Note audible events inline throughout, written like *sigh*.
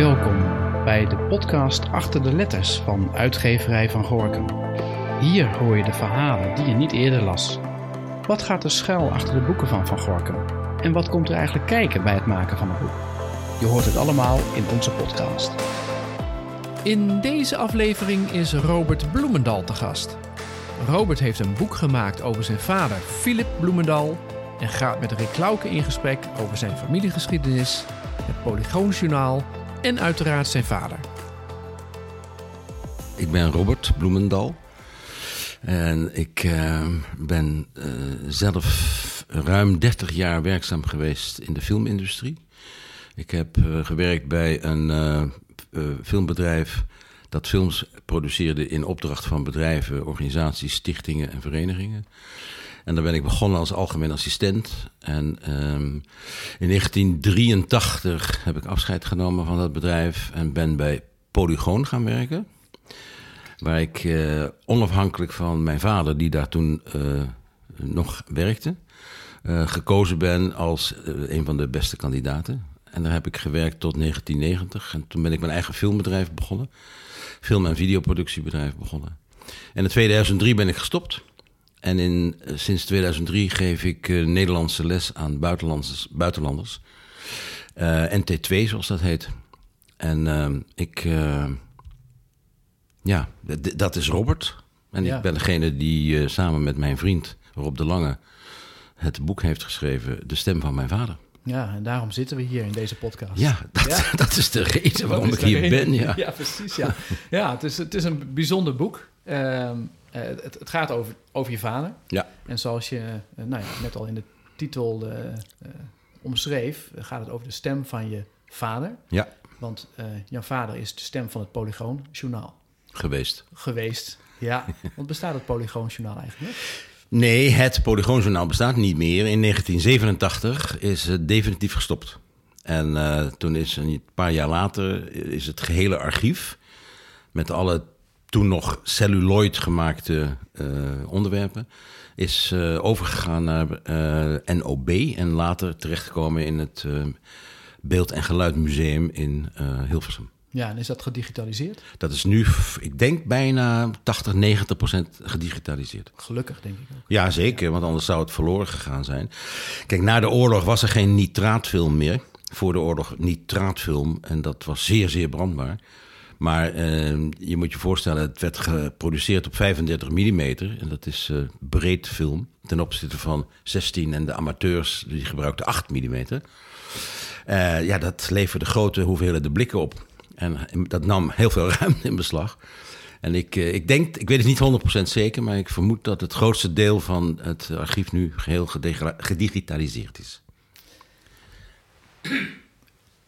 Welkom bij de podcast Achter de Letters van Uitgeverij van Gorkum. Hier hoor je de verhalen die je niet eerder las. Wat gaat er schuil achter de boeken van Van Gorkum? En wat komt er eigenlijk kijken bij het maken van een boek? Je hoort het allemaal in onze podcast. In deze aflevering is Robert Bloemendal te gast. Robert heeft een boek gemaakt over zijn vader, Philip Bloemendal, en gaat met Rick in gesprek over zijn familiegeschiedenis, het Polygoonjournaal en uiteraard zijn vader. Ik ben Robert Bloemendal. En ik uh, ben uh, zelf ruim 30 jaar werkzaam geweest in de filmindustrie. Ik heb uh, gewerkt bij een filmbedrijf dat films produceerde in opdracht van bedrijven, organisaties, stichtingen en verenigingen. En daar ben ik begonnen als algemeen assistent. En um, in 1983 heb ik afscheid genomen van dat bedrijf en ben bij Polygoon gaan werken. Waar ik uh, onafhankelijk van mijn vader, die daar toen uh, nog werkte, uh, gekozen ben als een van de beste kandidaten. En daar heb ik gewerkt tot 1990. En toen ben ik mijn eigen filmbedrijf begonnen. Film- en videoproductiebedrijf begonnen. En in 2003 ben ik gestopt. En in, sinds 2003 geef ik uh, Nederlandse les aan buitenlanders. buitenlanders. Uh, NT2, zoals dat heet. En uh, ik. ja, dat is Robert. En ja. ik ben degene die samen met mijn vriend Rob de Lange. het boek heeft geschreven: De Stem van Mijn Vader. Ja, en daarom zitten we hier in deze podcast. Ja, *laughs* dat, ja. dat is de reden waarom ik hier ben. Ja, ja precies. Ja, ja het, is, het is een bijzonder boek. Uh, het, het, gaat over, over je vader. Ja. En zoals je uh, nou ja, net al in de titel uh, omschreef, gaat het over de stem van je vader. Ja. Want jouw vader is de stem van het Polygoon Journaal. Geweest. Geweest, ja. *laughs* Want bestaat het Polygoon Journaal eigenlijk nog? Nee, het Polygoonjournaal bestaat niet meer. In 1987 is het definitief gestopt. En uh, toen is een paar jaar later is het gehele archief met alle toen nog celluloid gemaakte uh, onderwerpen is uh, overgegaan naar NOB en later terechtgekomen in het Beeld- en Geluidmuseum in Hilversum. Ja, en is dat gedigitaliseerd? Dat is nu, ik denk, bijna 80, 90 procent gedigitaliseerd. Gelukkig, denk ik ook. Ja, zeker, want anders zou het verloren gegaan zijn. Kijk, na de oorlog was er geen nitraatfilm meer. Voor de oorlog nitraatfilm. En dat was zeer, zeer brandbaar. Maar uh, je moet je voorstellen, het werd geproduceerd op 35 mm. En dat is uh, breed film. Ten opzichte van 16 en de amateurs die gebruikten 8 mm. Uh, ja, dat leverde grote hoeveelheden blikken op. En dat nam heel veel *laughs* ruimte in beslag. En ik, ik denk, ik weet het niet 100% zeker, maar ik vermoed dat het grootste deel van het archief nu geheel gedigitaliseerd is.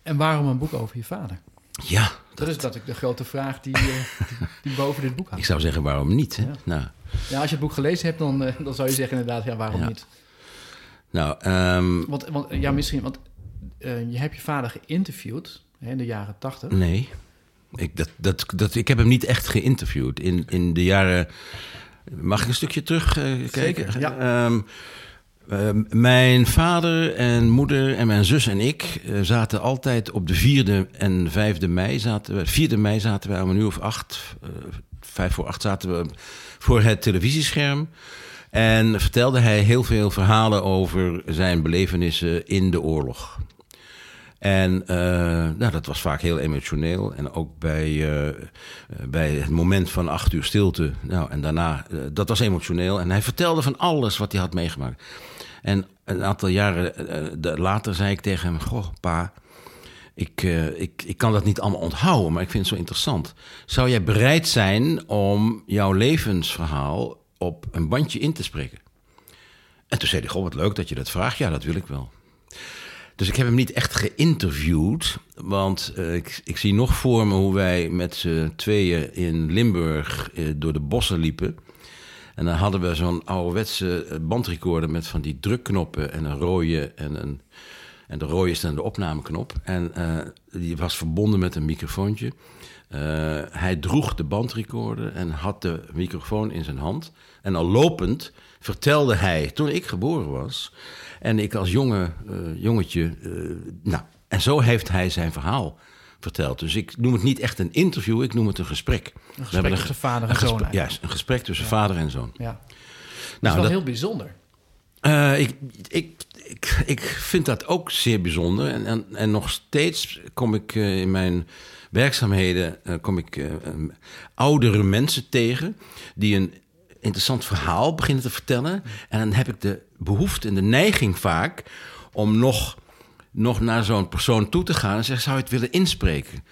En waarom een boek over je vader? Ja. Dat, dat is natuurlijk de grote vraag die, die, die, boven dit boek hangt. Ik zou zeggen, waarom niet? Hè? Ja. Nou. ja, als je het boek gelezen hebt, dan, dan zou je zeggen inderdaad, ja, waarom ja. niet? Nou, um... want, want, ja, misschien, want uh, je hebt je vader geïnterviewd hè, in de jaren tachtig. Nee, ik, dat, dat, dat, ik heb hem niet echt geïnterviewd. In, in de jaren... Mag ik een stukje terug uh, kijken? ja. Um, uh, mijn vader en moeder en mijn zus en ik uh, zaten altijd op de vierde en vijfde mei. Zaten we, vierde mei zaten wij om een uur of acht, uh, vijf voor acht zaten we voor het televisiescherm. En vertelde hij heel veel verhalen over zijn belevenissen in de oorlog. En uh, nou, dat was vaak heel emotioneel. En ook bij, bij het moment van acht uur stilte. Nou, en daarna, dat was emotioneel. En hij vertelde van alles wat hij had meegemaakt. En een aantal jaren later zei ik tegen hem: Goh, pa. Ik, ik, ik kan dat niet allemaal onthouden, maar ik vind het zo interessant. Zou jij bereid zijn om jouw levensverhaal op een bandje in te spreken? En toen zei hij: Goh, wat leuk dat je dat vraagt. Ja, dat wil ik wel. Dus ik heb hem niet echt geïnterviewd. Want ik, ik, zie nog voor me hoe wij met z'n tweeën in Limburg door de bossen liepen. En dan hadden we zo'n ouderwetse bandrecorder met van die drukknoppen en een rode en een. En de rode is dan de opnameknop. En uh, die was verbonden met een microfoontje. hij droeg de bandrecorder en had de microfoon in zijn hand. En al lopend vertelde hij, toen ik geboren was, en ik als jonge jongetje, nou, en zo heeft hij zijn verhaal vertelt. Dus ik noem het niet echt een interview, ik noem het een gesprek. Een gesprek tussen vader en zoon. Ja, een gesprek tussen vader en zoon. Ja. Nou, dat is wel heel bijzonder. Uh, ik, ik, ik, ik vind dat ook zeer bijzonder. En, en, en nog steeds kom ik uh, in mijn werkzaamheden uh, kom ik oudere mensen tegen die een interessant verhaal beginnen te vertellen. En dan heb ik de behoefte en de neiging vaak om nog, nog naar zo'n persoon toe te gaan en zeggen: zou je het willen inspreken?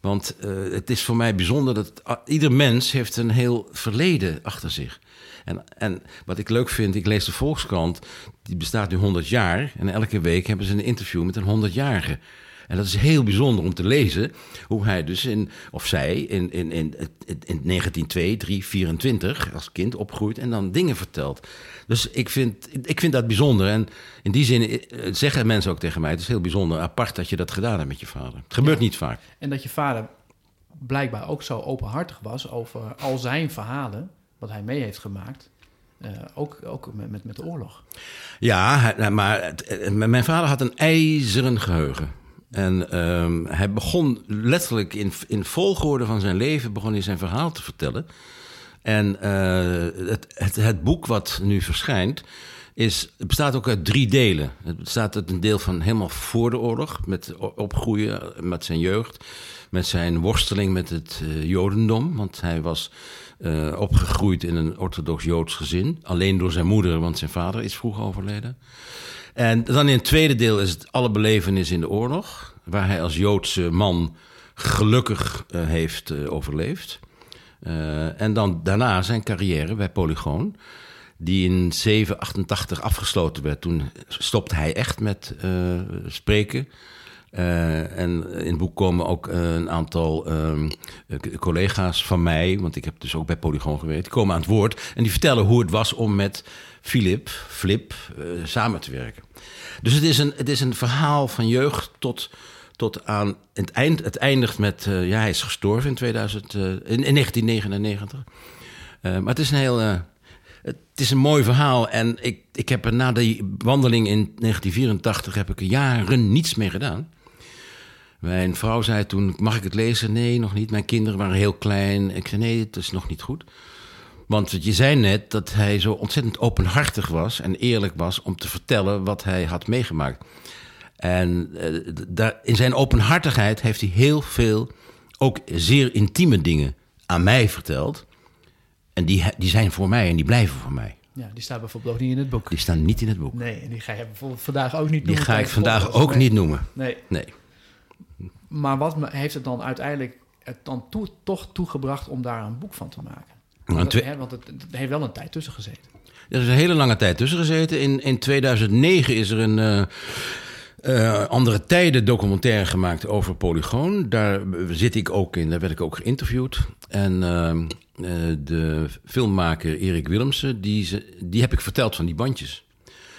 Want uh, het is voor mij bijzonder dat ieder mens heeft een heel verleden achter zich. En, en wat ik leuk vind, ik lees de Volkskrant, die bestaat nu 100 jaar. En elke week hebben ze een interview met een 100-jarige. En dat is heel bijzonder om te lezen hoe hij dus in, of zij in, in, in, in 1902, als kind opgroeit en dan dingen vertelt. Dus ik vind, ik vind dat bijzonder. En in die zin eh, zeggen mensen ook tegen mij: het is heel bijzonder, apart dat je dat gedaan hebt met je vader. Het gebeurt niet vaak. En dat je vader blijkbaar ook zo openhartig was over al zijn verhalen, wat hij mee heeft gemaakt. Uh, ook ook met, met, met de oorlog. Ja, maar mijn vader had een ijzeren geheugen. En um, hij begon letterlijk in, in volgorde van zijn leven begon hij zijn verhaal te vertellen. En uh, het, het, het, boek wat nu verschijnt, is, het bestaat ook uit drie delen. Het bestaat uit een deel van helemaal voor de oorlog, met opgroeien, met zijn jeugd, met zijn worsteling met het uh, Jodendom. Want hij was uh, opgegroeid in een orthodox Joods gezin, alleen door zijn moeder, want zijn vader is vroeg overleden. En dan in het tweede deel is het alle belevenis in de oorlog, waar hij als Joodse man gelukkig uh, heeft overleefd. En dan daarna zijn carrière bij Polygoon, die in 788 afgesloten werd. Toen stopte hij echt met spreken. Uh, en in het boek komen ook uh, een aantal uh, collega's van mij, want ik heb dus ook bij Polygoon gewerkt, die komen aan het woord en die vertellen hoe het was om met Philip, Flip, samen te werken. Dus het is een, het is een verhaal van jeugd tot, tot aan het eind. Het eindigt met, ja, hij is gestorven in, 2000, in, in 1999. maar het is een heel het is een mooi verhaal. En ik, ik heb er na die wandeling in 1984 heb ik jaren niets meer gedaan. Mijn vrouw zei toen, mag ik het lezen? Nee, nog niet. Mijn kinderen waren heel klein. Ik zei, nee, het is nog niet goed. Want je zei net dat hij zo ontzettend openhartig was en eerlijk was om te vertellen wat hij had meegemaakt. En daar, in zijn openhartigheid heeft hij heel veel, ook zeer intieme dingen aan mij verteld. En die, die zijn voor mij en die blijven voor mij. Ja, die staan bijvoorbeeld ook niet in het boek. Die staan niet in het boek. Nee, en die ga je bijvoorbeeld vandaag ook niet noemen. Die ga ik vandaag ook niet noemen. Nee. nee. Maar wat heeft het dan uiteindelijk het dan toe, toch toegebracht om daar een boek van te maken? Want, hè, want het, het, heeft wel een tijd tussen gezeten. Er is een hele lange tijd tussen gezeten. In, in 2009 is er een uh, uh, andere tijden documentaire gemaakt over Polygoon. Daar zit ik ook in, daar werd ik ook geïnterviewd. En uh, de filmmaker Erik Willemsen, die, die heb ik verteld van die bandjes.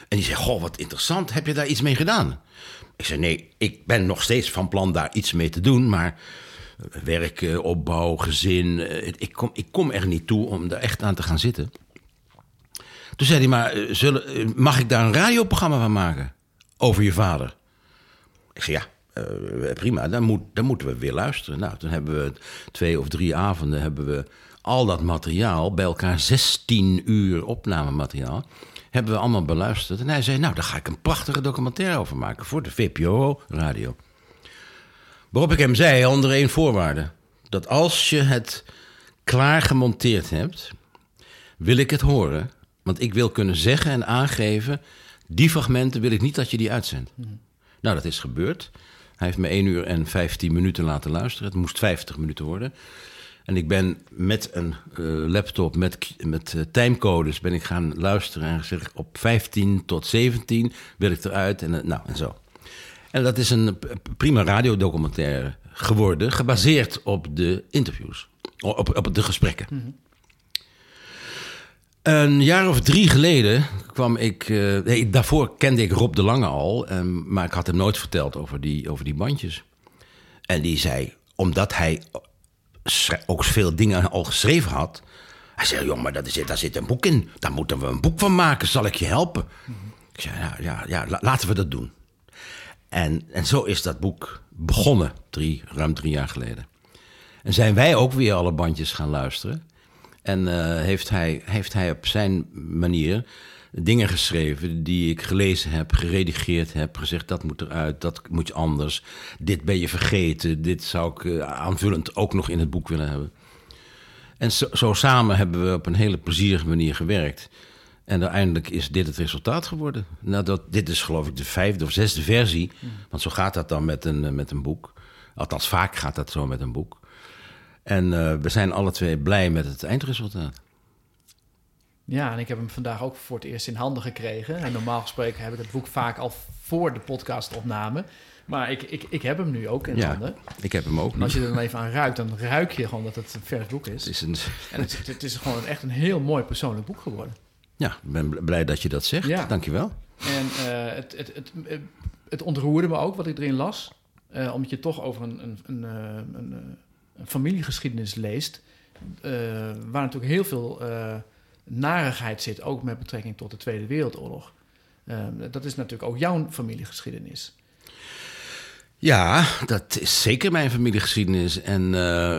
En die zei, goh, wat interessant, heb je daar iets mee gedaan? Ik zei, nee, ik ben nog steeds van plan daar iets mee te doen, maar werk, opbouw, gezin, ik kom, ik kom er niet toe om daar echt aan te gaan zitten. Toen zei hij, maar zullen, mag ik daar een radioprogramma van maken over je vader? Ik zei, ja, prima, dan, moet, dan moeten we weer luisteren. Nou, toen hebben we twee of drie avonden hebben we al dat materiaal, bij elkaar 16 uur opnamemateriaal hebben we allemaal beluisterd. En hij zei, nou, daar ga ik een prachtige documentaire over maken voor de VPRO-radio. Waarop ik hem zei, onder één voorwaarde... dat als je het klaar gemonteerd hebt, wil ik het horen. Want ik wil kunnen zeggen en aangeven... die fragmenten wil ik niet dat je die uitzendt. Mm. Nou, dat is gebeurd. Hij heeft me 1 uur en 15 minuten laten luisteren. Het moest 50 minuten worden. En ik ben met een uh, laptop met, met uh, timecodes ben ik gaan luisteren en gezegd op 15 tot 17 wil ik eruit en, uh, nou, en zo. En dat is een prima radiodocumentaire geworden, gebaseerd op de interviews, op, op de gesprekken. Mm -hmm. Een jaar of drie geleden kwam ik. nee, daarvoor kende ik Rob de Lange al, um, maar ik had hem nooit verteld over die, over die bandjes. En die zei, omdat hij ook veel dingen al geschreven had. Hij zei, joh, maar daar zit een boek in. Daar moeten we een boek van maken. Zal ik je helpen? Ik zei, ja, ja, ja laten we dat doen. En, en zo is dat boek begonnen, drie, ruim drie jaar geleden. En zijn wij ook weer alle bandjes gaan luisteren. En eh, heeft, hij, heeft hij op zijn manier dingen geschreven die ik gelezen heb, geredigeerd heb, gezegd dat moet eruit, dat moet anders, dit ben je vergeten, dit zou ik uh, aanvullend ook nog in het boek willen hebben. En zo, zo, samen hebben we op een hele plezierige manier gewerkt. En uiteindelijk is dit het resultaat geworden. Nou, dat, dit is geloof ik de vijfde of zesde versie. Want zo gaat dat dan met een, met een boek. Althans, vaak gaat dat zo met een boek. En uh, we zijn alle twee blij met het eindresultaat. Ja, en ik heb hem vandaag ook voor het eerst in handen gekregen. En normaal gesproken heb ik het boek vaak al voor de podcastopname. Maar ik, ik, ik heb hem nu ook in ja, handen. Ik heb hem ook. En als je er dan even aan ruikt, dan ruik je gewoon dat het een vers boek is. Het is, een... En het, het, is gewoon echt een heel mooi persoonlijk boek geworden. Ja, ik ben blij dat je dat zegt. Ja. Dankjewel. En uh, het, het, het, het ontroerde me ook wat ik erin las. Uh, omdat je toch over een, een, een, een, een familiegeschiedenis leest. Uh, waar natuurlijk heel veel narigheid zit, ook met betrekking tot de Tweede Wereldoorlog. dat is natuurlijk ook jouw familiegeschiedenis. Ja, dat is zeker mijn familiegeschiedenis. En uh,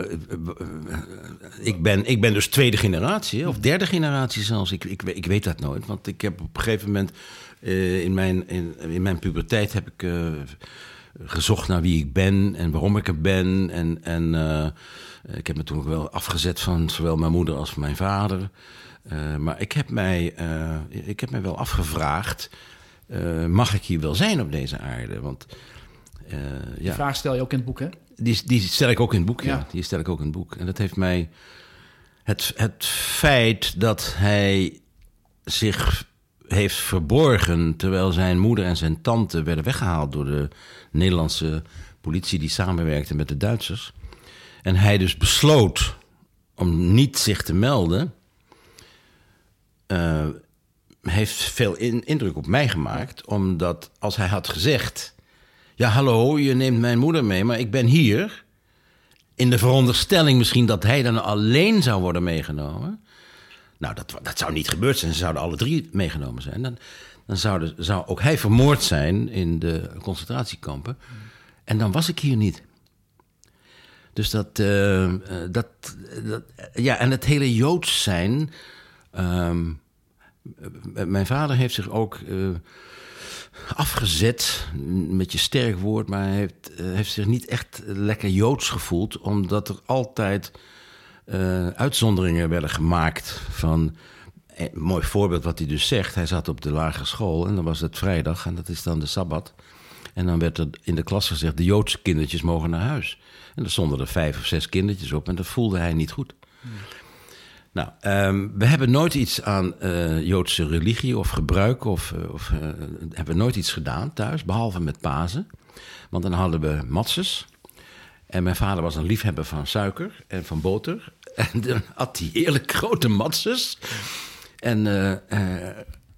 ik, ben, ik ben dus tweede generatie, of derde generatie zelfs. Ik, ik, ik weet dat nooit, want ik heb op een gegeven moment uh, in, mijn, in, in mijn puberteit heb ik gezocht naar wie ik ben en waarom ik er ben. En, en ik heb me toen ook wel afgezet van zowel mijn moeder als van mijn vader. maar ik heb, mij, ik heb mij wel afgevraagd, mag ik hier wel zijn op deze aarde? Want... Uh, die ja. vraag stel je ook in het boek, hè? Die, die stel ik ook in het boek, ja. ja. Die stel ik ook in het boek. En dat heeft mij... Het, het feit dat hij zich heeft verborgen... terwijl zijn moeder en zijn tante werden weggehaald... door de Nederlandse politie die samenwerkte met de Duitsers. En hij dus besloot om niet zich te melden... Uh, heeft veel in, indruk op mij gemaakt. Omdat als hij had gezegd ja, hallo, je neemt mijn moeder mee, maar ik ben hier. In de veronderstelling misschien dat hij dan alleen zou worden meegenomen. Nou, dat, dat zou niet gebeurd zijn. Ze zouden alle drie meegenomen zijn. Dan, dan zou, zou ook hij vermoord zijn in de concentratiekampen. En dan was ik hier niet. Dus dat, uh, dat, dat, ja, en het hele Joods zijn. Uh, mijn vader heeft zich ook uh, afgezet, met je sterk woord, maar hij heeft, heeft zich niet echt lekker joods gevoeld, omdat er altijd uitzonderingen werden gemaakt van. Een eh, mooi voorbeeld wat hij dus zegt. Hij zat op de lagere school en dan was het vrijdag en dat is dan de sabbat. En dan werd er in de klas gezegd: de Joodse kindertjes mogen naar huis. En er stonden er vijf of zes kindertjes op en dat voelde hij niet goed. Nou, um, we hebben nooit iets aan uh, Joodse religie of gebruik. Of, uh, of uh, hebben nooit iets gedaan thuis, behalve met Pasen. Want dan hadden we matzes. En mijn vader was een liefhebber van suiker en van boter. *laughs* En dan had hij heerlijk grote matzes. En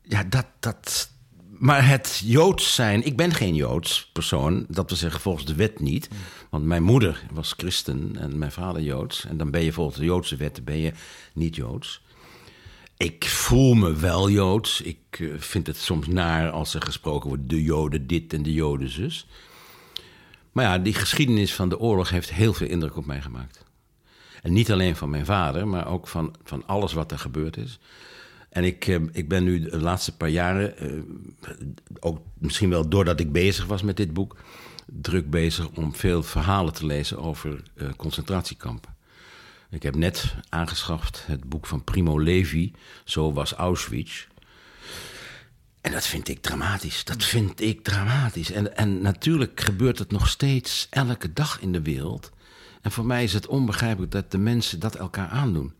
ja, dat, dat, maar het Joods zijn, ik ben geen Joods persoon, dat we zeggen volgens de wet niet. Want mijn moeder was christen en mijn vader Joods. En dan ben je volgens de Joodse wetten ben je niet Joods. Ik voel me wel Joods. Ik uh, vind het soms naar als er gesproken wordt de Joden dit en de Joden zus. Maar ja, die geschiedenis van de oorlog heeft heel veel indruk op mij gemaakt. En niet alleen van mijn vader, maar ook van, van alles wat er gebeurd is. En ik, uh, ik ben nu de laatste paar jaren, uh, ook misschien wel doordat ik bezig was met dit boek, druk bezig om veel verhalen te lezen over uh, concentratiekampen. Ik heb net aangeschaft het boek van Primo Levi, Zo was Auschwitz. En dat vind ik dramatisch. Dat vind ik dramatisch. En, en natuurlijk gebeurt het nog steeds elke dag in de wereld. En voor mij is het onbegrijpelijk dat de mensen dat elkaar aandoen.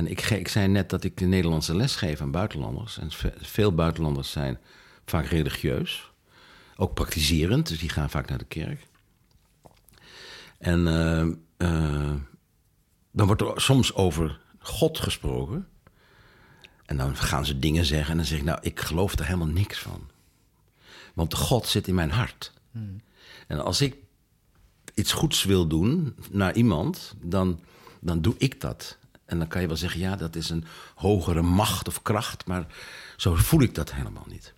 En ik, ik zei net dat ik de Nederlandse les geef aan buitenlanders. En veel buitenlanders zijn vaak religieus. Ook praktiserend, dus die gaan vaak naar de kerk. En uh, uh, dan wordt er soms over God gesproken. En dan gaan ze dingen zeggen en dan zeg ik, nou, ik geloof er helemaal niks van. Want God zit in mijn hart. Hmm. En als ik iets goeds wil doen naar iemand, dan, dan doe ik dat. En dan kan je wel zeggen, ja, dat is een hogere macht of kracht, maar zo voel ik dat helemaal niet.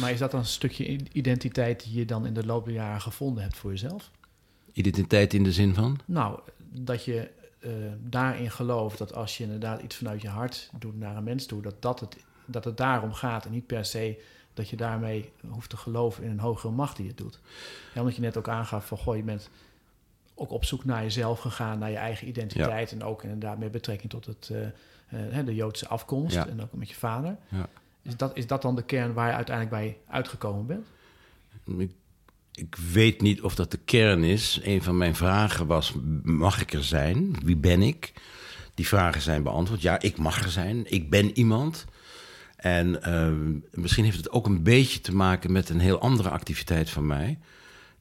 Maar is dat dan een stukje identiteit die je dan in de loop der jaren gevonden hebt voor jezelf? Identiteit in de zin van? Nou, dat je uh, daarin gelooft dat als je inderdaad iets vanuit je hart doet naar een mens toe, dat, dat, het, dat het daarom gaat en niet per se dat je daarmee hoeft te geloven in een hogere macht die het doet. Ja, omdat je net ook aangaf van, goh, je bent ook op zoek naar jezelf gegaan, naar je eigen identiteit en ook inderdaad met betrekking tot het, uh, uh, de Joodse afkomst en ook met je vader. Ja. Is, dat, is dat dan de kern waar je uiteindelijk bij uitgekomen bent? Ik, ik, weet niet of dat de kern is. Een van mijn vragen was: mag ik er zijn? Wie ben ik? Die vragen zijn beantwoord. Ja, ik mag er zijn. Ik ben iemand. En uh, misschien heeft het ook een beetje te maken met een heel andere activiteit van mij.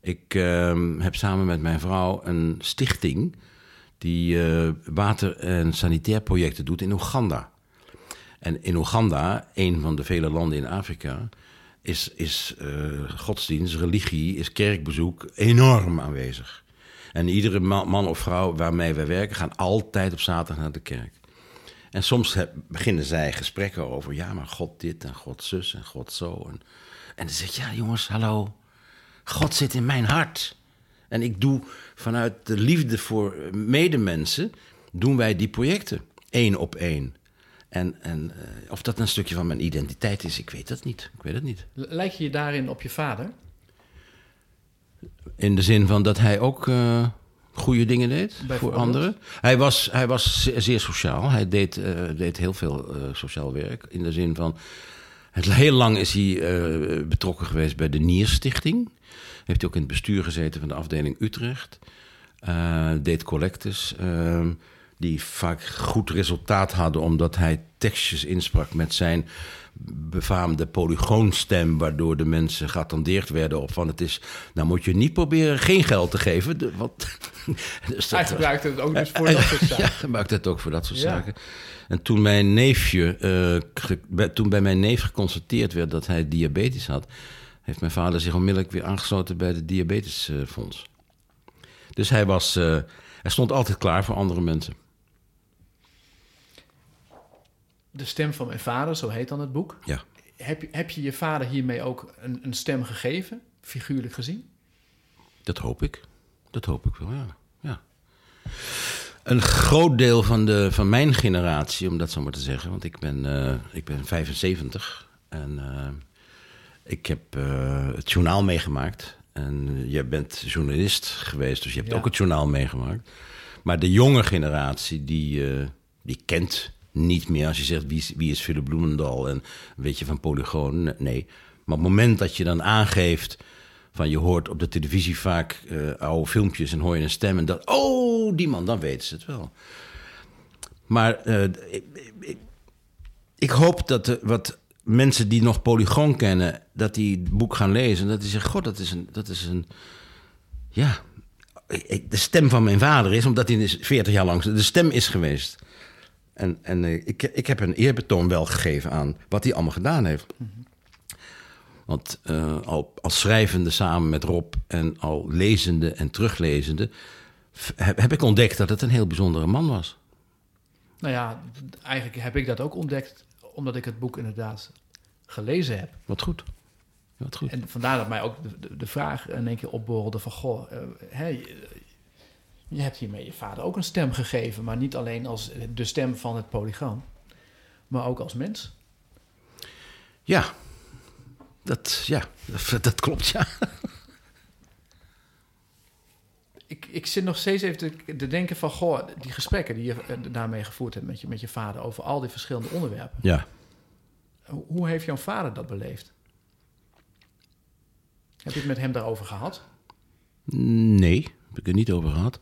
Ik uh, heb samen met mijn vrouw een stichting die uh, water- en sanitair projecten doet in Oeganda. En in Oeganda, een van de vele landen in Afrika, is, is uh, godsdienst, religie, is kerkbezoek enorm aanwezig. En iedere man, of vrouw waarmee wij werken gaan altijd op zaterdag naar de kerk. En soms beginnen zij gesprekken over, ja, maar God dit en God zus en God zo. En, en dan zeg je, ja jongens, hallo, God zit in mijn hart. En ik doe vanuit de liefde voor medemensen, doen wij die projecten, één op één. En, en uh, of dat een stukje van mijn identiteit is, ik weet dat niet. Ik weet het niet. Lijk je je daarin op je vader? In de zin van dat hij ook uh, goede dingen deed voor anderen. Hij was, hij was zeer sociaal. Hij deed, uh, deed heel veel sociaal werk. In de zin van. Het, heel lang is hij betrokken geweest bij de Nierstichting. Heeft hij ook in het bestuur gezeten van de afdeling Utrecht. deed collectes die vaak goed resultaat hadden omdat hij tekstjes insprak met zijn befaamde polygoonstem, waardoor de mensen geattendeerd werden op van het is, nou moet je niet proberen geen geld te geven. Want, *laughs* dus hij gebruikte het ook dus *laughs* voor dat soort zaken. Ja, gebruikte het ook voor dat soort zaken. En toen mijn neefje, uh, toen bij mijn neef geconstateerd werd dat hij diabetes had, heeft mijn vader zich onmiddellijk weer aangesloten bij het diabetesfonds. Dus hij was, hij stond altijd klaar voor andere mensen. De stem van mijn vader, zo heet dan het boek. Ja. Heb, je, heb je je vader hiermee ook een, een stem gegeven, figuurlijk gezien? Dat hoop ik. Dat hoop ik wel, ja. ja. Een groot deel van, de, van mijn generatie, om dat zo maar te zeggen, want ik ben, uh, ik ben 75 en uh, ik heb uh, het journaal meegemaakt. En jij bent journalist geweest, dus je hebt ja. ook het journaal meegemaakt. Maar de jonge generatie, die, die kent niet meer als je zegt wie is, wie is Philip Bloemendal en weet je van Polygoon. Nee. Maar op het moment dat je dan aangeeft van je hoort op de televisie vaak uh, oude filmpjes en hoor je een stem en dat, oh, die man, dan weten ze het wel. Maar uh, ik, ik, ik, hoop dat de, wat mensen die nog Polygoon kennen, dat die het boek gaan lezen en dat die zeggen, god, dat is een, dat is een, ja, de stem van mijn vader is, omdat hij 40 jaar lang de stem is geweest. En, en uh, ik, ik heb een eerbetoon wel gegeven aan wat hij allemaal gedaan heeft. Want uh, al als schrijvende samen met Rob en al lezende en teruglezende... Heb, heb ik ontdekt dat het een heel bijzondere man was. Nou ja, eigenlijk heb ik dat ook ontdekt... omdat ik het boek inderdaad gelezen heb. Wat goed. Wat goed. En vandaar dat mij ook de, de, vraag in één keer opborrelde van... goh, uh, hè, je hebt hiermee je vader ook een stem gegeven, maar niet alleen als de stem van het polygoon, maar ook als mens. Ja, dat, ja, dat klopt, ja. Ik, ik zit nog steeds even te, te, denken van, goh, die gesprekken die je eh, daarmee gevoerd hebt met je, met je vader over al die verschillende onderwerpen. Ja. Hoe, heeft jouw vader dat beleefd? Heb je het met hem daarover gehad? Nee heb ik het niet over gehad.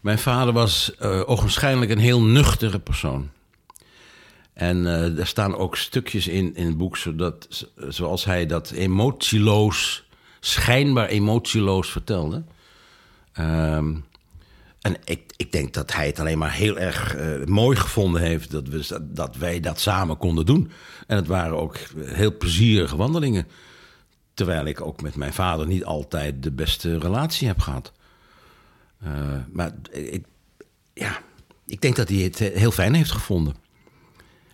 Mijn vader was uh, ogenschijnlijk een heel nuchtere persoon. En uh, er staan ook stukjes in, in het boek, zodat, zoals hij dat emotieloos, schijnbaar emotieloos vertelde. Um, en ik, ik denk dat hij het alleen maar heel erg uh, mooi gevonden heeft dat, we, dat wij dat samen konden doen. En het waren ook heel plezierige wandelingen. Terwijl ik ook met mijn vader niet altijd de beste relatie heb gehad. Uh, maar ik, ja, ik denk dat hij het heel fijn heeft gevonden.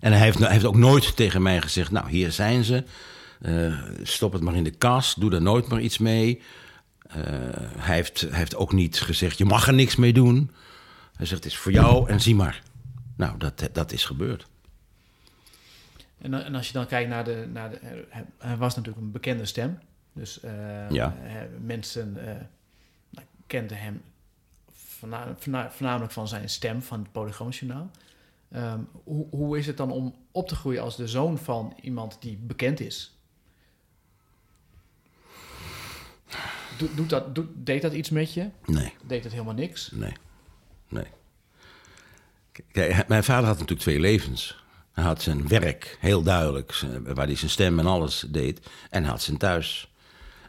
En hij heeft, hij heeft ook nooit tegen mij gezegd: Nou, hier zijn ze. Eh, stop het maar in de kast, doe daar nooit maar iets mee. Eh, hij, heeft, hij heeft ook niet gezegd, je mag er niks mee doen. Hij zegt, het is voor jou en zie maar. Nou, dat, dat is gebeurd. En, en als je dan kijkt naar de... Naar de hij was natuurlijk een bekende stem. Dus uh, ja. mensen nou, kenden hem voornamelijk van zijn stem, van het Polygoonjournaal. Um, hoe, hoe is het dan om op te groeien als de zoon van iemand die bekend is? Doet, doet dat, deed dat iets met je? Nee. Deed het helemaal niks? Nee. Nee. Kijk, mijn vader had natuurlijk twee levens. Hij had zijn werk, heel duidelijk, waar hij zijn stem en alles deed. En hij had zijn thuis.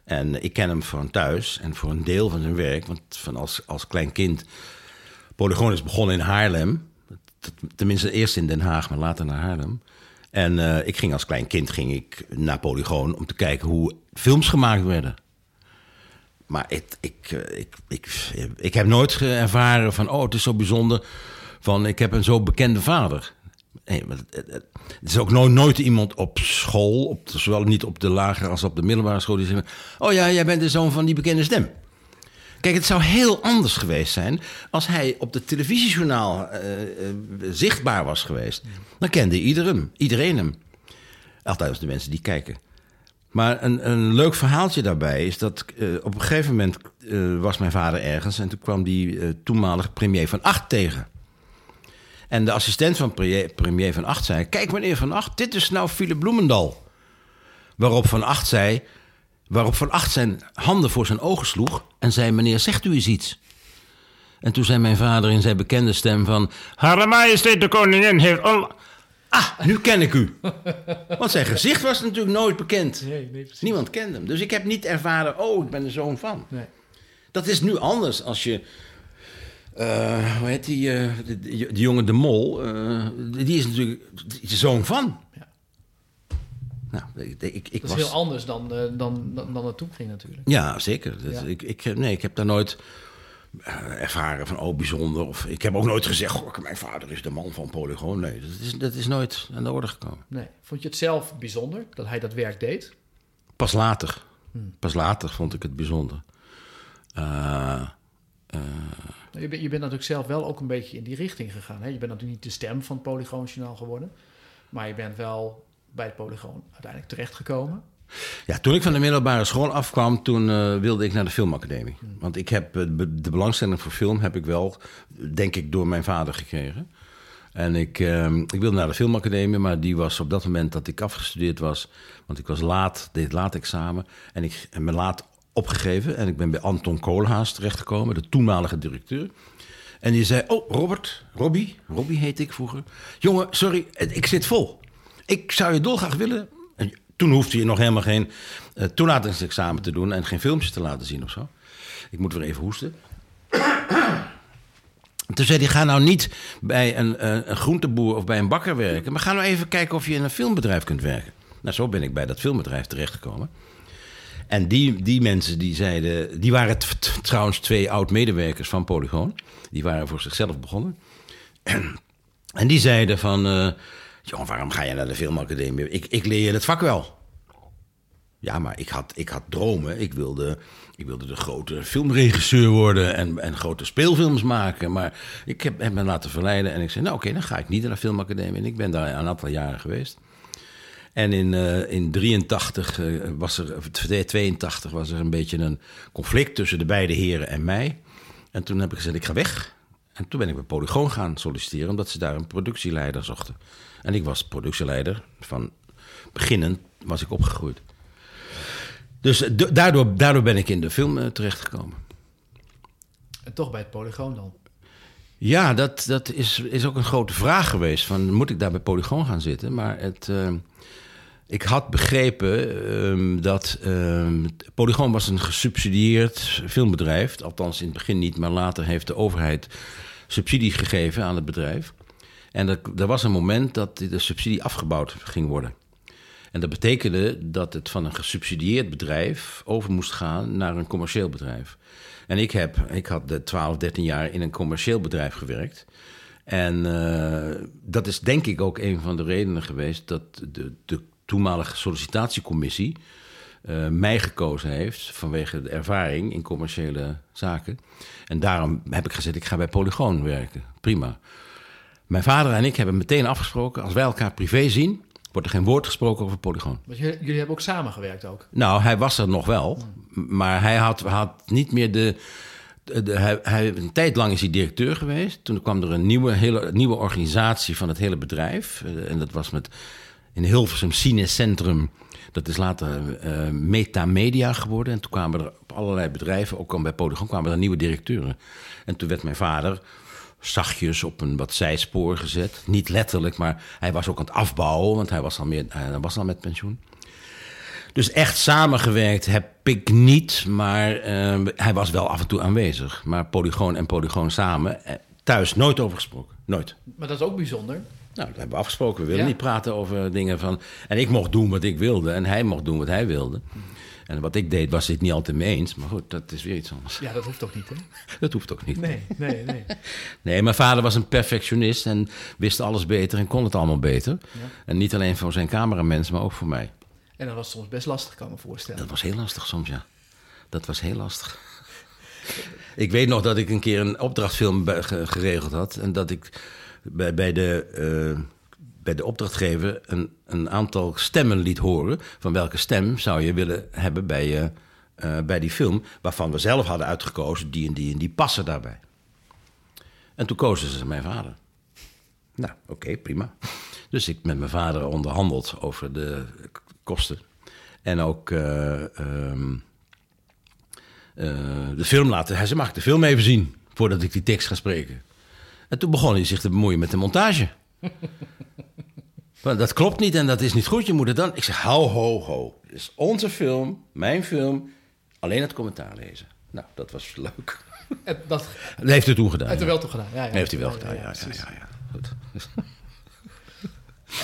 En ik ken hem van thuis en voor een deel van zijn werk. Want van als, als klein kind... Polygoon is begonnen in Haarlem. Tenminste eerst in Den Haag, maar later naar Haarlem. En uh, ik ging als klein kind ging ik naar Polygoon om te kijken hoe films gemaakt werden. Maar ik, ik, eh, ik, ik, ik heb nooit ervaren van, oh, het is zo bijzonder. Van, ik heb een zo bekende vader. Nee, het, is ook nooit, nooit iemand op school, op, zowel niet op de lagere als op de middelbare school, die zegt: Oh ja, jij bent de zoon van die bekende stem. Kijk, het zou heel anders geweest zijn als hij op de televisiejournaal uh, zichtbaar was geweest. Dan kende iedereen, iedereen hem. Althans, de mensen die kijken. Maar een, een leuk verhaaltje daarbij is dat uh, op een gegeven moment was mijn vader ergens en toen kwam die toenmalige premier van Acht tegen. En de assistent van premier Van Acht zei... Kijk meneer Van Acht, dit is nou Philip Bloemendal. Waarop Van Acht zei... Waarop Van Acht zijn handen voor zijn ogen sloeg... en zei, meneer, zegt u eens iets? En toen zei mijn vader in zijn bekende stem van... Hare majesteit de koningin heeft... Al... Ah, nu ken ik u. Want zijn gezicht was natuurlijk nooit bekend. Nee, nee, Niemand kende hem. Dus ik heb niet ervaren, oh, ik ben de zoon van. Nee. Dat is nu anders als je uh, hoe heet die, uh, die, jongen De Mol? Uh, die is natuurlijk de zoon van. Ja. Nou, ik, ik, ik dat is heel anders dan, dan, dan, dan het toen ging natuurlijk. Ja, zeker. Ik, ik, nee, ik heb daar nooit ervaren van, oh, bijzonder. Of ik heb ook nooit gezegd, goh, mijn vader is de man van Polygoon. Nee, dat is, dat is nooit aan de orde gekomen. Nee. Vond je het zelf bijzonder dat hij dat werk deed? Pas later. Hmm. Pas later vond ik het bijzonder. Nou, je, bent, je bent natuurlijk zelf wel ook een beetje in die richting gegaan. Hè? Je bent natuurlijk niet de stem van het Polygoonjournaal geworden. Maar je bent wel bij het Polygoon uiteindelijk terechtgekomen. Ja, toen ik van de middelbare school afkwam, toen uh, wilde ik naar de filmacademie. Want ik heb uh, de belangstelling voor film heb ik wel, denk ik, door mijn vader gekregen. En ik, uh, ik wilde naar de filmacademie, maar die was op dat moment dat ik afgestudeerd was. Want ik was laat, deed laat examen. En ik me laat opgegeven en ik ben bij Anton Koolhaas terechtgekomen, de toenmalige directeur. En die zei: Oh, Robert, Robbie, Robbie heet ik vroeger. Jongen, sorry, ik zit vol. Ik zou je dolgraag willen. En toen hoefde je nog helemaal geen uh, toelatingsexamen te doen en geen filmpjes te laten zien of zo. Ik moet weer even hoesten. *clears throat* Toen zei hij: Ga nou niet bij een, uh, een groenteboer of bij een bakker werken, maar ga nou even kijken of je in een filmbedrijf kunt werken. Nou, zo ben ik bij dat filmbedrijf terechtgekomen. En die, die mensen die zeiden, die waren trouwens twee oud-medewerkers van Polygoon. Die waren voor zichzelf begonnen. *clears throat* En, die zeiden van, uh, jongen, waarom ga je naar de filmacademie? Ik, ik leer je het vak wel. Ja, maar ik had, ik had dromen. Ik wilde, ik wilde de grote filmregisseur worden en, en grote speelfilms maken. Maar ik heb, heb me laten verleiden en ik zei, nou oké, dan ga ik niet naar de filmacademie. En ik ben daar een aantal jaren geweest. En in, uh, in 83 eh, was er, of 82 was er een beetje een conflict tussen de beide heren en mij. En toen heb ik gezegd, ik ga weg. En toen ben ik bij Polygoon gaan solliciteren, omdat ze daar een productieleider zochten. En ik was productieleider. Van beginnen was ik opgegroeid. Dus uh, daardoor, daardoor ben ik in de film uh, terechtgekomen. En toch bij het Polygoon dan? Ja, dat, dat is, is ook een grote vraag geweest. Van, moet ik daar bij Polygoon gaan zitten? Maar het, ik had begrepen um, dat um, Polygoon was een gesubsidieerd filmbedrijf. Althans in het begin niet, maar later heeft de overheid subsidies gegeven aan het bedrijf. En er, er was een moment dat de subsidie afgebouwd ging worden. En dat betekende dat het van een gesubsidieerd bedrijf over moest gaan naar een commercieel bedrijf. En ik, heb, ik had de 12, 13 jaar in een commercieel bedrijf gewerkt. En uh, dat is denk ik ook een van de redenen geweest dat de, de toenmalige sollicitatiecommissie uh, mij gekozen heeft vanwege de ervaring in commerciële zaken. En daarom heb ik gezegd, ik ga bij Polygoon werken. Prima. Mijn vader en ik hebben meteen afgesproken, als wij elkaar privé zien, wordt er geen woord gesproken over Polygoon. Jullie hebben ook samengewerkt ook? Nou, hij was er nog wel, maar hij had, had niet meer de... de, hij, hij, een tijd lang is hij directeur geweest. Toen kwam er een nieuwe, hele, nieuwe organisatie van het hele bedrijf. Eh, en dat was met in Hilversum Cinecentrum dat is later uh, Metamedia geworden. En toen kwamen er op allerlei bedrijven, ook al bij Polygon, kwamen er nieuwe directeuren. En toen werd mijn vader zachtjes op een wat zijspoor gezet. Niet letterlijk, maar hij was ook aan het afbouwen, want hij was al, meer, hij was al met pensioen. Dus echt samengewerkt heb ik niet, maar uh, hij was wel af en toe aanwezig. Maar Polygoon en Polygoon samen, eh, thuis nooit over gesproken. Nooit. Maar dat is ook bijzonder. Nou, dat hebben we afgesproken. We willen niet praten over dingen van... En ik mocht doen wat ik wilde en hij mocht doen wat hij wilde. En wat ik deed was het niet altijd mee eens. Maar goed, dat is weer iets anders. Ja, dat hoeft ook niet, hè? *laughs* Dat hoeft ook niet. Nee, nee, nee. *laughs* nee, mijn vader was een perfectionist en wist alles beter en kon het allemaal beter. Ja. En niet alleen voor zijn cameramensen, maar ook voor mij. En dat was soms best lastig, kan ik me voorstellen. Dat was heel lastig soms, ja. Dat was heel lastig. *laughs* ik weet nog dat ik een keer een opdrachtfilm geregeld had. En dat ik bij, bij, de, uh, bij de opdrachtgever een, een aantal stemmen liet horen. Van welke stem zou je willen hebben bij, uh, uh, bij die film. Waarvan we zelf hadden uitgekozen, die en die en die passen daarbij. En toen kozen ze mijn vader. Nou, oké, prima. Dus ik met mijn vader onderhandeld over de kosten. En ook ehm, de film laten. Hij zei, mag ik de film even zien voordat ik die tekst ga spreken? En toen begon hij zich te bemoeien met de montage. *laughs* dat klopt niet en dat is niet goed. Je moet het dan. Ik zeg: ho, ho, ho. Het is onze film, mijn film. Alleen het commentaar lezen. Nou, dat was leuk. *laughs* En dat, dat heeft hij toen gedaan. Heeft hij wel toen gedaan? Ja, ja. Heeft hij wel gedaan, ja. ja, ja, ja, Goed.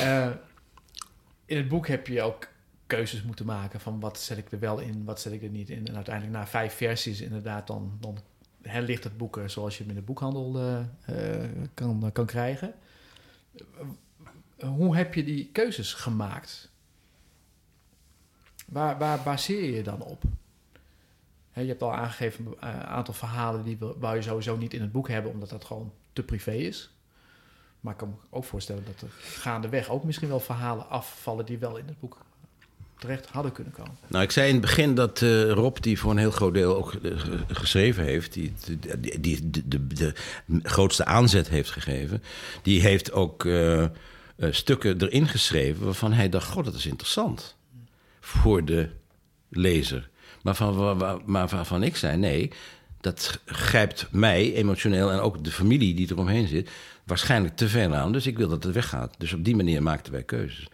Uh, *laughs* in het boek heb je ook keuzes moeten maken van wat zet ik er wel in, wat zet ik er niet in. En uiteindelijk na vijf versies inderdaad dan, dan ligt het boek zoals je hem in de boekhandel uh, uh, kan, kan krijgen. Hoe heb je die keuzes gemaakt? Waar, waar baseer je je dan op? je hebt al aangegeven een aantal verhalen die wou je sowieso niet in het boek hebben, omdat dat gewoon te privé is. Maar ik kan me ook voorstellen dat er gaandeweg ook misschien wel verhalen afvallen die wel in het boek terecht hadden kunnen komen. Nou, ik zei in het begin dat uh, Rob, die voor een heel groot deel ook uh, geschreven heeft, die, die, die de, de, de, grootste aanzet heeft gegeven, die heeft ook stukken erin geschreven waarvan hij dacht: God, dat is interessant voor de lezer. Maar van, maar waarvan ik zei: nee, dat grijpt mij emotioneel en ook de familie die eromheen zit waarschijnlijk te ver aan. Dus ik wil dat het weggaat. Dus op die manier maakten wij keuzes.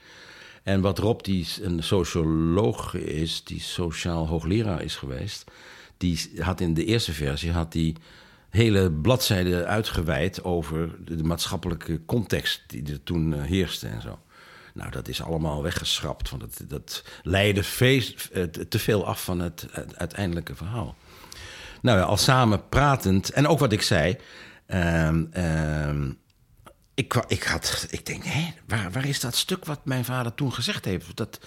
En wat Rob, die een socioloog is, die sociaal hoogleraar is geweest, die had in de eerste versie had die hele bladzijden uitgeweid over de maatschappelijke context die er toen uh, heerste en zo. Nou, dat is allemaal weggeschrapt, want dat, dat leidde feest, uh, te veel af van het, uiteindelijke verhaal. Nou ja, al samen pratend, en ook wat ik zei. Uh, ik, ik, had, ik denk, hé, waar, waar is dat stuk wat mijn vader toen gezegd heeft? Dat,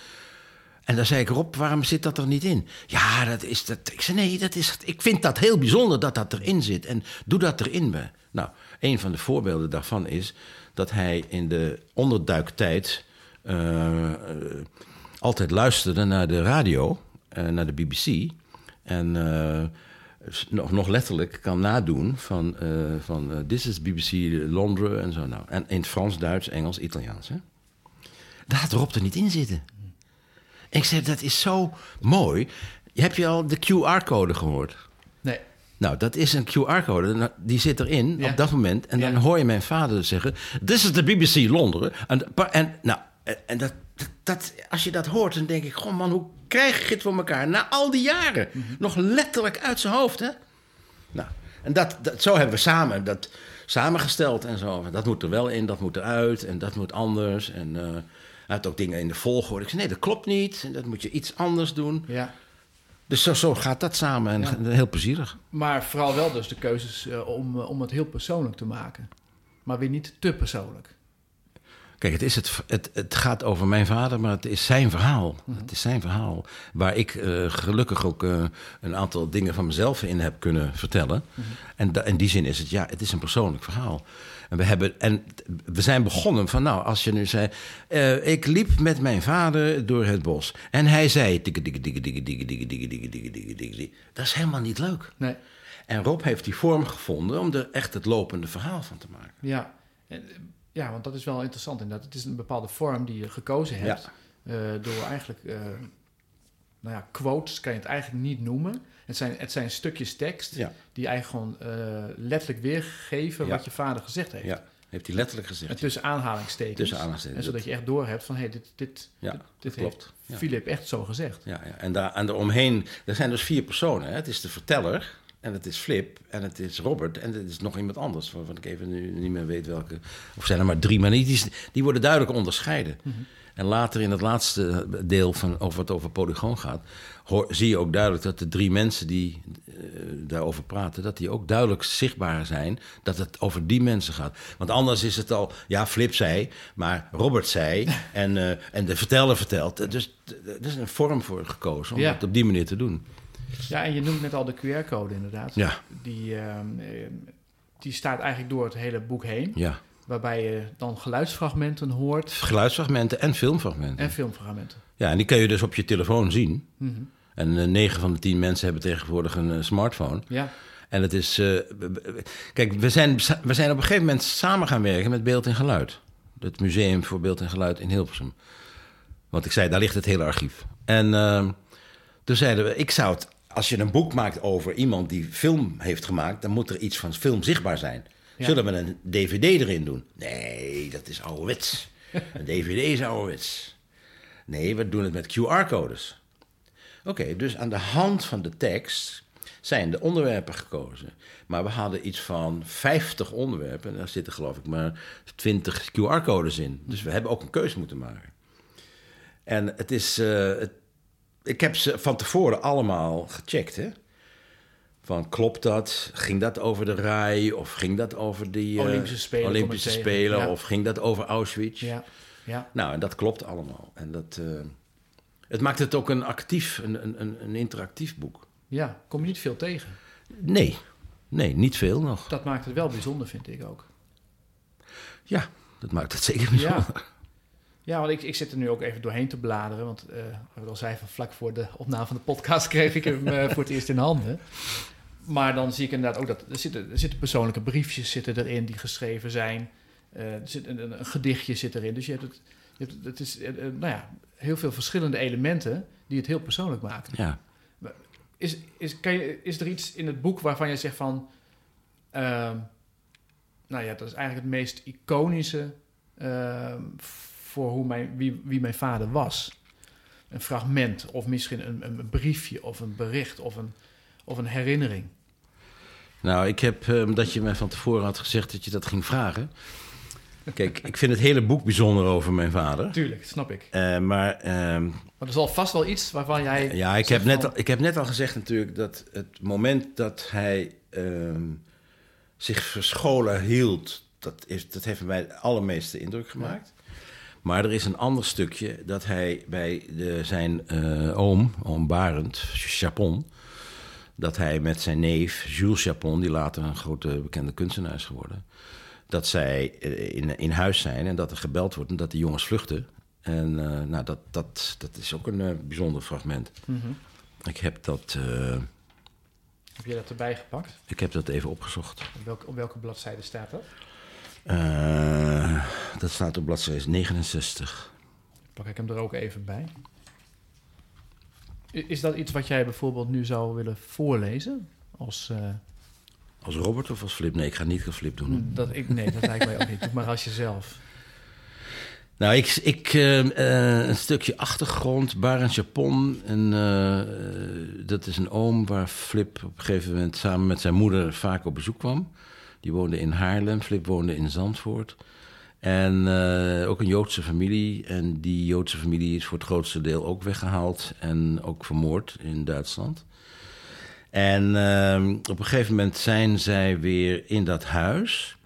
en dan zei ik erop, waarom zit dat er niet in? Ja, dat is dat. Ik zei, nee, dat is, ik vind dat heel bijzonder dat dat erin zit. En doe dat erin. Be. Nou, een van de voorbeelden daarvan is dat hij in de onderduiktijd uh, altijd luisterde naar de radio, uh, naar de BBC. En nog, nog letterlijk kan nadoen van, uh, van uh, This is BBC Londres en zo. Nou, en in Frans, Duits, Engels, Italiaans. Hè? Daar had Rob er niet in zitten. En ik zei, dat is zo mooi. Heb je al de QR-code gehoord? Nee. Nou, dat is een QR-code. Nou, die zit erin ja. op dat moment. En dan hoor je mijn vader zeggen... This is de BBC Londen. En, en, nou, en dat, dat, als je dat hoort, dan denk ik... Goh man, hoe krijg je het voor elkaar? Na al die jaren. Mm -hmm. Nog letterlijk uit zijn hoofd, hè? Nou, en dat, dat, zo hebben we samen dat samengesteld en zo. Dat moet er wel in, dat moet eruit en dat moet anders. En uh, hij had ook dingen in de volgorde. Ik zei, nee, dat klopt niet. En dat moet je iets anders doen. Ja. Dus zo, zo gaat dat samen en ja. *laughs* heel plezierig. Maar vooral wel dus de keuzes uh, om, om het heel persoonlijk te maken. Maar weer niet te persoonlijk. Kijk, het, is het, het, gaat over mijn vader, maar het is zijn verhaal. Het is zijn verhaal. Waar ik uh, gelukkig ook een aantal dingen van mezelf in heb kunnen vertellen. Mm. En in die zin is het, ja, het is een persoonlijk verhaal. En we, hebben, en we zijn begonnen van, nou, als je nu zei... Uh, ik liep met mijn vader door het bos. En hij zei... Dat is helemaal niet leuk. Nee. En Rob heeft die vorm gevonden om er echt het lopende verhaal van te maken. Ja, en, ja, want dat is wel interessant inderdaad. Het is een bepaalde vorm die je gekozen hebt. eh, door eigenlijk, eh, nou ja, quotes kan je het eigenlijk niet noemen. Het zijn, het zijn stukjes tekst Ja. die eigenlijk gewoon eh, letterlijk weergeven Ja. wat je vader gezegd heeft. Ja, heeft hij letterlijk En gezegd. tussen aanhalingstekens. Tussen aanhalingstekens. En zodat je echt doorhebt van, hé, dit, dit, Ja, dit, dit klopt. heeft. Philip echt zo gezegd. Ja, ja. En, daar, en daaromheen, er zijn dus vier personen. Hè? Het is de verteller, en het is Flip, en het is Robert, en het is nog iemand anders, waarvan ik even nu niet meer weet welke. Of zijn er maar drie, maar niet, die, die worden duidelijk onderscheiden. En later in het laatste deel van over wat over Polygoon gaat, hoor, zie je ook duidelijk dat de drie mensen die eh, daarover praten, dat die ook duidelijk zichtbaar zijn dat het over die mensen gaat. Want anders is het al, ja, Flip zei, maar Robert zei *laughs* en, eh, en de verteller vertelt. Dus er is een vorm voor gekozen om Ja. het op die manier te doen. Ja, en je noemt net al de QR-code inderdaad. Ja, Die, ehm, eh, die staat eigenlijk door het hele boek heen. ja. Waarbij je dan geluidsfragmenten hoort Geluidsfragmenten en filmfragmenten. en filmfragmenten. Ja, en die kun je dus op je telefoon zien. Mhm. En eh, negen van de tien mensen hebben tegenwoordig een eh, smartphone. Ja, En het is. eh, kijk, we zijn, we zijn op een gegeven moment samen gaan werken met Beeld en Geluid. Het Museum voor Beeld en Geluid in Hilversum. Want ik zei, daar ligt het hele archief. En eh, toen zeiden we, ik zou het. Als je een boek maakt over iemand die film heeft gemaakt, dan moet er iets van film zichtbaar zijn. Ja. Zullen we een DVD erin doen? Nee, dat is ouderwets. *laughs* Een DVD is ouderwets. Nee, we doen het met QR-codes. Oké, dus aan de hand van de tekst zijn de onderwerpen gekozen. Maar we hadden iets van 50 onderwerpen. En daar zitten geloof ik maar 20 QR-codes in. Dus we hebben ook een keuze moeten maken. En het is... eh, het, ik heb ze van tevoren allemaal gecheckt, hè. Van klopt dat? Ging dat over de RAI? Of ging dat over die... eh, Olympische Spelen, Olympische Spelen? ja. Of ging dat over Auschwitz? ja, ja. Nou, en dat klopt allemaal. En dat, eh, het maakt het ook een actief, een, een, een, een interactief boek. ja, kom je niet veel tegen. Nee, nee, niet veel nog. Dat maakt het wel bijzonder, vind ik ook. Ja, dat maakt het zeker bijzonder. Ja, ja want ik, ik zit er nu ook even doorheen te bladeren. Want eh wat ik al zei, van vlak voor de opname van de podcast kreeg ik hem eh, voor het eerst in handen. Maar dan zie ik inderdaad ook dat er zitten, er zitten persoonlijke briefjes zitten erin die geschreven zijn. Eh, er zit een, een, gedichtje zit erin. Dus je hebt het, je hebt, het is nou ja, heel veel verschillende elementen die het heel persoonlijk maken. Ja. Is, is, kan je, is er iets in het boek waarvan je zegt van... ehm, nou ja, dat is eigenlijk het meest iconische ehm, voor hoe mijn, wie, wie mijn vader was. Een fragment of misschien een, een briefje of een bericht of een, of een herinnering. Nou, ik heb, eh, omdat je mij van tevoren had gezegd dat je dat ging vragen. *laughs* Kijk, ik vind het hele boek bijzonder over mijn vader. Tuurlijk, snap ik. Eh, maar ehm, Maar er zal vast wel iets waarvan jij... ja, ik heb, net al, ik heb net al gezegd natuurlijk dat het moment dat hij ehm, zich verscholen hield, dat, is, dat heeft mij het allermeeste indruk gemaakt. Maar er is een ander stukje dat hij bij de, zijn eh, oom, oom Barend, Chapon, dat hij met zijn neef Jules Chapon, die later een grote bekende kunstenaar is geworden, dat zij eh, in, in huis zijn en dat er gebeld wordt en dat de jongens vluchten. En eh, nou, dat, dat, dat is ook een bijzonder fragment. Mhm. Ik heb dat, Heb je dat erbij gepakt? ik heb dat even opgezocht. Op welke, op welke bladzijde staat dat? Eh, dat staat op bladzijde 69. Pak ik hem er ook even bij. Is dat iets wat jij bijvoorbeeld nu zou willen voorlezen? Als, eh, Als Robert of als Flip? Nee, ik ga niet als Flip doen. dat, ik, nee, dat lijkt mij ook niet. Doe maar als jezelf. Nou, ik, ik, eh, een stukje achtergrond, Barend Japon. En, eh, dat is een oom waar Flip op een gegeven moment samen met zijn moeder vaak op bezoek kwam. Die woonde in Haarlem, Flip woonde in Zandvoort. En eh, ook een Joodse familie. En die Joodse familie is voor het grootste deel ook weggehaald en ook vermoord in Duitsland. En eh, op een gegeven moment zijn zij weer in dat huis.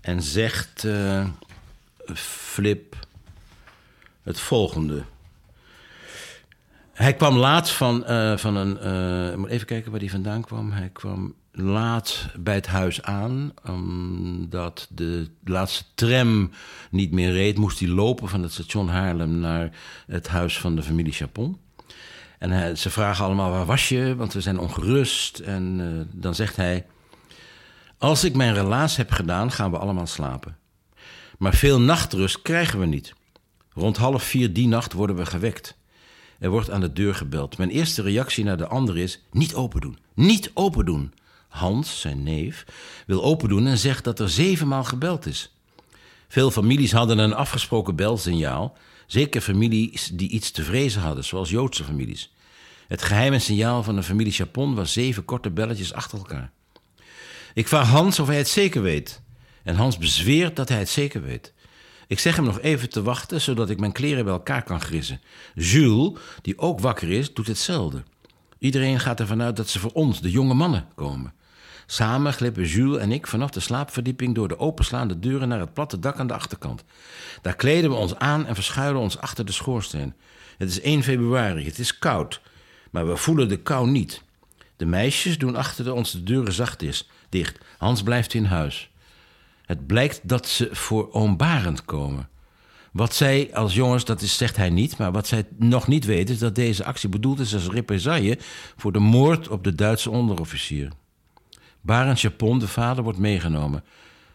En zegt eh, Flip het volgende. Hij kwam laat van, eh, van een. moet even kijken waar hij vandaan kwam. Hij kwam laat bij het huis aan. Omdat de laatste tram niet meer reed, moest hij lopen van het station Haarlem naar het huis van de familie Chapon. En ze vragen allemaal: waar was je? Want we zijn ongerust. En eh, dan zegt hij: Als ik mijn relaas heb gedaan, gaan we allemaal slapen. Maar veel nachtrust krijgen we niet. Rond half vier die nacht worden we gewekt. Er wordt aan de deur gebeld. Mijn eerste reactie naar de ander is: niet open doen. Niet open doen. Hans, zijn neef, wil open doen en zegt dat er zevenmaal gebeld is. Veel families hadden een afgesproken belsignaal. Zeker families die iets te vrezen hadden, zoals Joodse families. Het geheime signaal van de familie Chapon was zeven korte belletjes achter elkaar. Ik vraag Hans of hij het zeker weet. En Hans bezweert dat hij het zeker weet. Ik zeg hem nog even te wachten, zodat ik mijn kleren bij elkaar kan grissen. Jules, die ook wakker is, doet hetzelfde. Iedereen gaat ervan uit dat ze voor ons, de jonge mannen, komen. Samen glippen Jules en ik vanaf de slaapverdieping door de openslaande deuren naar het platte dak aan de achterkant. Daar kleden we ons aan en verschuilen ons achter de schoorsteen. Het is 1 februari, het is koud, maar we voelen de kou niet. De meisjes doen achter ons de deuren zacht is- dicht. Hans blijft in huis. Het blijkt dat ze voor oom Barend komen. Wat zij als jongens, dat is, zegt hij niet, maar wat zij nog niet weten is dat deze actie bedoeld is als represaille voor de moord op de Duitse onderofficier. Barend Chapon, de vader, wordt meegenomen.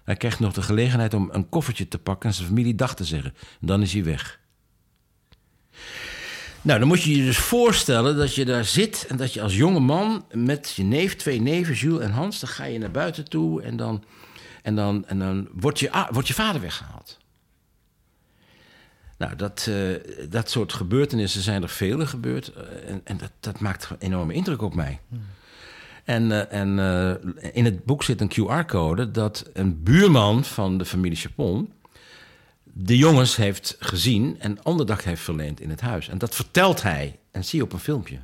Hij krijgt nog de gelegenheid om een koffertje te pakken en zijn familie dag te zeggen. En dan is hij weg. Nou, dan moet je je dus voorstellen dat je daar zit en dat je als jonge man met je neef, twee neven, Jules en Hans, dan ga je naar buiten toe en dan, en dan, en dan wordt, je, wordt je vader weggehaald. Nou, dat, eh, dat soort gebeurtenissen zijn er vele gebeurd eh, en, en dat, dat maakt een enorme indruk op mij. En, eh, en in het boek zit een QR-code dat een buurman van de familie Chapon de jongens heeft gezien en onderdak heeft verleend in het huis. En dat vertelt hij en zie je op een filmpje.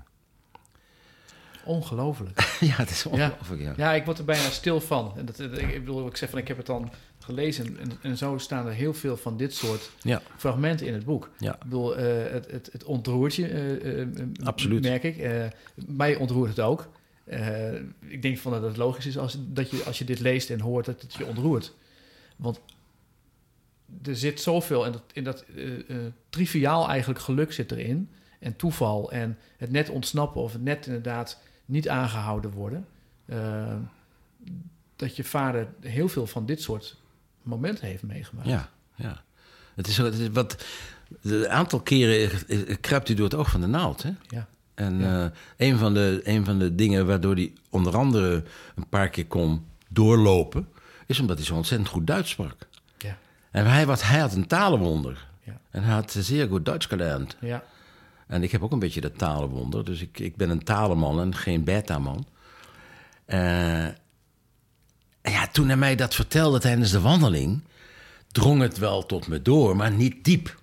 Ongelooflijk. *laughs* ja, het is ongelooflijk. Ja. Ja, ik word er bijna stil van. En dat, ik bedoel, ik zeg van, ik heb het dan gelezen en, en zo staan er heel veel van dit soort Ja. fragmenten in het boek. Ja. Ik bedoel, eh, het, het, het ontroert je, eh, eh, Absoluut. merk ik. Mij ontroert het ook. Ik denk van dat het logisch is als, dat je, als je dit leest en hoort dat het je ontroert. Want er zit zoveel in dat, in dat triviaal eigenlijk geluk zit erin. En toeval en het net ontsnappen of het net inderdaad niet aangehouden worden. Dat je vader heel veel van dit soort momenten heeft meegemaakt. Ja, ja. Het is, het is wat. Een aantal keren kruipt hij door het oog van de naald. Hè? Ja. En Ja. eh, een, van de, een van de dingen waardoor hij onder andere een paar keer kon doorlopen, is omdat hij zo ontzettend goed Duits sprak. Ja. En hij, wat, hij had een talenwonder. Ja. En hij had zeer goed Duits gelernd. Ja. En ik heb ook een beetje dat talenwonder. Dus ik, ik ben een talenman en geen beta-man. Eh, en ja, toen hij mij dat vertelde tijdens de wandeling... drong het wel tot me door, maar niet diep.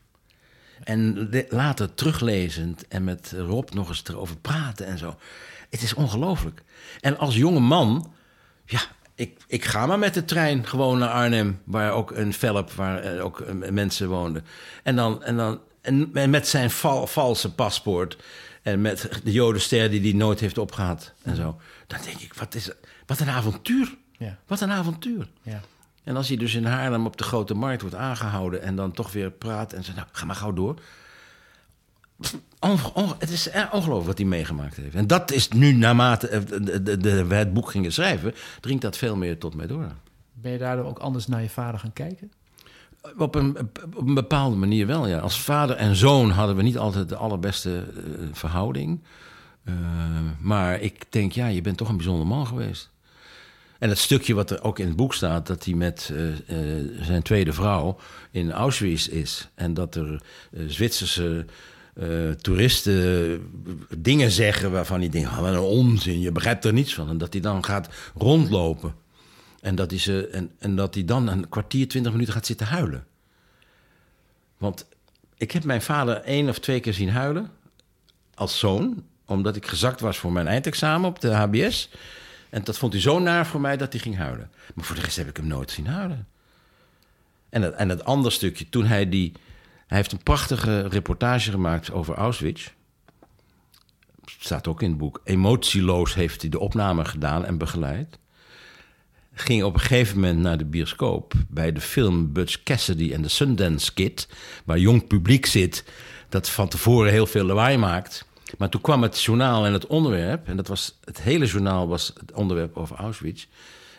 En later teruglezend en met Rob nog eens erover praten en zo. Het is ongelooflijk. En als jonge man, ja, ik, ik ga maar met de trein gewoon naar Arnhem, waar ook een Velp, waar eh, ook eh, mensen woonden. En dan, en dan en met zijn val- valse paspoort en met de Jodenster die hij nooit heeft opgehaald en zo. Dan denk ik, wat, is, wat een avontuur. Ja. Wat een avontuur. Ja. En als hij dus in Haarlem op de grote markt wordt aangehouden en dan toch weer praat en zegt, nou, ga maar gauw door. Onge- onge- het is ongelooflijk wat hij meegemaakt heeft. En dat is nu, naarmate eh, we het boek gingen schrijven, dringt dat veel meer tot mij door. Ben je daardoor ook anders naar je vader gaan kijken? Op een, op een bepaalde manier wel, ja. Als vader en zoon hadden we niet altijd de allerbeste eh, verhouding. Eh, maar ik denk, ja, je bent toch een bijzonder man geweest. En het stukje wat er ook in het boek staat, dat hij met eh, eh, zijn tweede vrouw in Auschwitz is. En dat er eh, Zwitserse toeristen dingen zeggen waarvan hij denkt, ah, wat een onzin, je begrijpt er niets van. En dat hij dan gaat rondlopen. En dat hij, ze, en, en dat hij dan een kwartier, twintig minuten gaat zitten huilen. Want ik heb mijn vader één of twee keer zien huilen. Als zoon. Omdat ik gezakt was voor mijn eindexamen op de HBS. En dat vond hij zo naar voor mij dat hij ging huilen. Maar voor de rest heb ik hem nooit zien huilen. En het, en het andere stukje, toen hij die... Hij heeft een prachtige reportage gemaakt over Auschwitz. Staat ook in het boek. Emotieloos heeft hij de opname gedaan en begeleid. Ging op een gegeven moment naar de bioscoop... bij de film Butch Cassidy en de Sundance Kid... waar jong publiek zit dat van tevoren heel veel lawaai maakt... Maar toen kwam het journaal en het onderwerp, en dat was het hele journaal was het onderwerp over Auschwitz,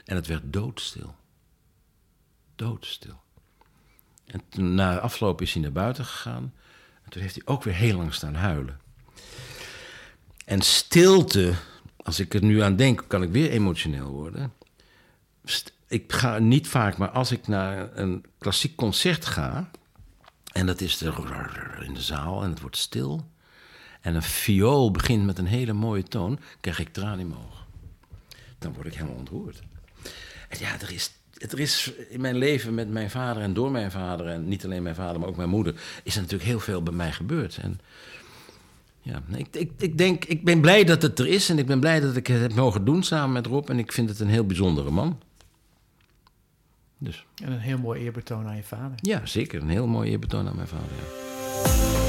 en het werd doodstil. Doodstil. En toen, na afloop is hij naar buiten gegaan, en toen heeft hij ook weer heel lang staan huilen. En stilte, als ik er nu aan denk, kan ik weer emotioneel worden. Ik ga niet vaak, maar als ik naar een klassiek concert ga, en dat is er in de zaal en het wordt stil en een viool begint met een hele mooie toon, krijg ik tranen in mijn ogen. Dan word ik helemaal ontroerd. En ja, er is, er is in mijn leven met mijn vader en door mijn vader, en niet alleen mijn vader, maar ook mijn moeder, is er natuurlijk heel veel bij mij gebeurd. En ja, ik, ik, ik denk, ik ben blij dat het er is en ik ben blij dat ik het heb mogen doen samen met Rob. En ik vind het een heel bijzondere man. Dus. En een heel mooi eerbetoon aan je vader. Ja, zeker. Een heel mooi eerbetoon aan mijn vader. Ja.